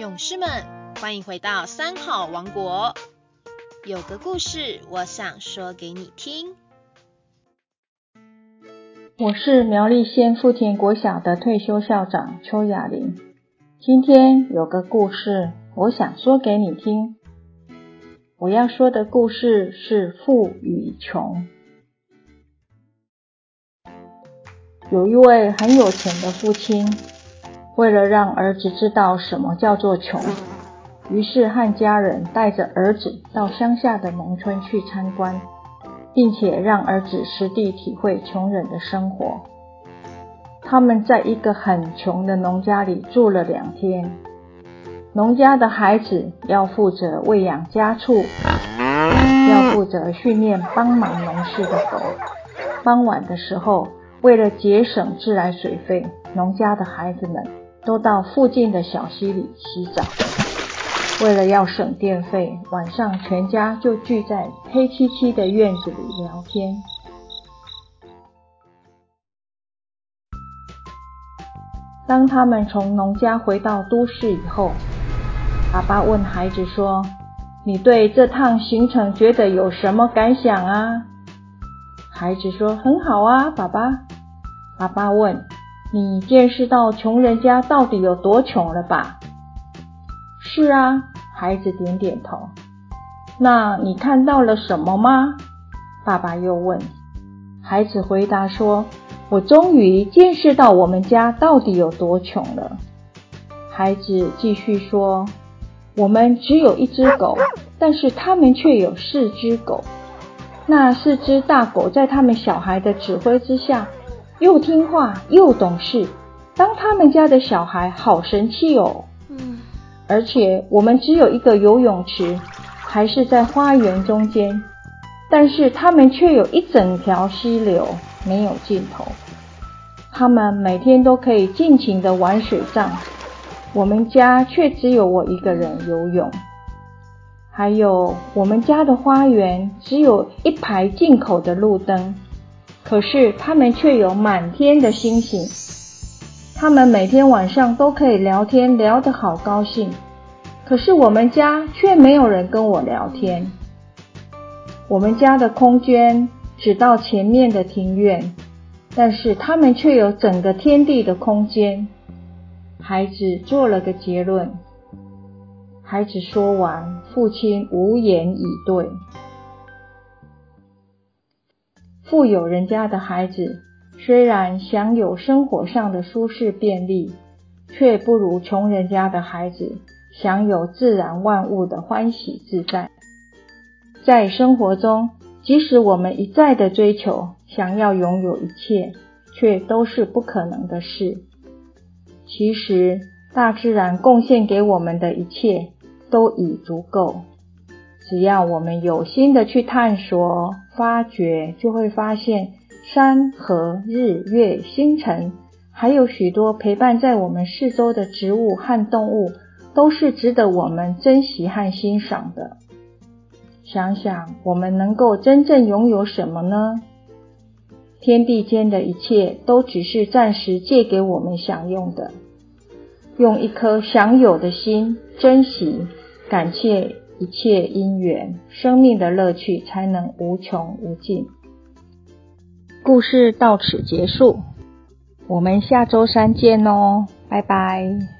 勇士们，欢迎回到三好王国。有个故事，我想说给你听。我是苗栗县富田国小的退休校长邱雅玲。今天有个故事，我想说给你听。我要说的故事是富与穷。有一位很有钱的父亲。为了让儿子知道什么叫做穷，于是和家人带着儿子到乡下的农村去参观，并且让儿子实地体会穷人的生活。他们在一个很穷的农家里住了两天。农家的孩子要负责喂养家畜，要负责训练帮忙农事的狗。傍晚的时候，为了节省自来水费，农家的孩子们。都到附近的小溪里洗澡。为了要省电费，晚上全家就聚在黑漆漆的院子里聊天。当他们从农家回到都市以后，爸爸问孩子说：“你对这趟行程觉得有什么感想啊？”孩子说：“很好啊，爸爸。”爸爸问。你见识到穷人家到底有多穷了吧？是啊，孩子点点头。那你看到了什么吗？爸爸又问。孩子回答说：“我终于见识到我们家到底有多穷了。”孩子继续说：“我们只有一只狗，但是他们却有四只狗。那四只大狗在他们小孩的指挥之下。”又听话又懂事，当他们家的小孩好神气哦。嗯，而且我们只有一个游泳池，还是在花园中间，但是他们却有一整条溪流，没有尽头。他们每天都可以尽情的玩水仗，我们家却只有我一个人游泳。还有我们家的花园只有一排进口的路灯。可是他们却有满天的星星，他们每天晚上都可以聊天，聊得好高兴。可是我们家却没有人跟我聊天。我们家的空间只到前面的庭院，但是他们却有整个天地的空间。孩子做了个结论。孩子说完，父亲无言以对。富有人家的孩子虽然享有生活上的舒适便利，却不如穷人家的孩子享有自然万物的欢喜自在。在生活中，即使我们一再的追求，想要拥有一切，却都是不可能的事。其实，大自然贡献给我们的一切都已足够。只要我们有心的去探索、发掘，就会发现山河、日月、星辰，还有许多陪伴在我们四周的植物和动物，都是值得我们珍惜和欣赏的。想想，我们能够真正拥有什么呢？天地间的一切，都只是暂时借给我们享用的。用一颗享有的心，珍惜、感谢。一切因缘，生命的乐趣才能无穷无尽。故事到此结束，我们下周三见哦，拜拜。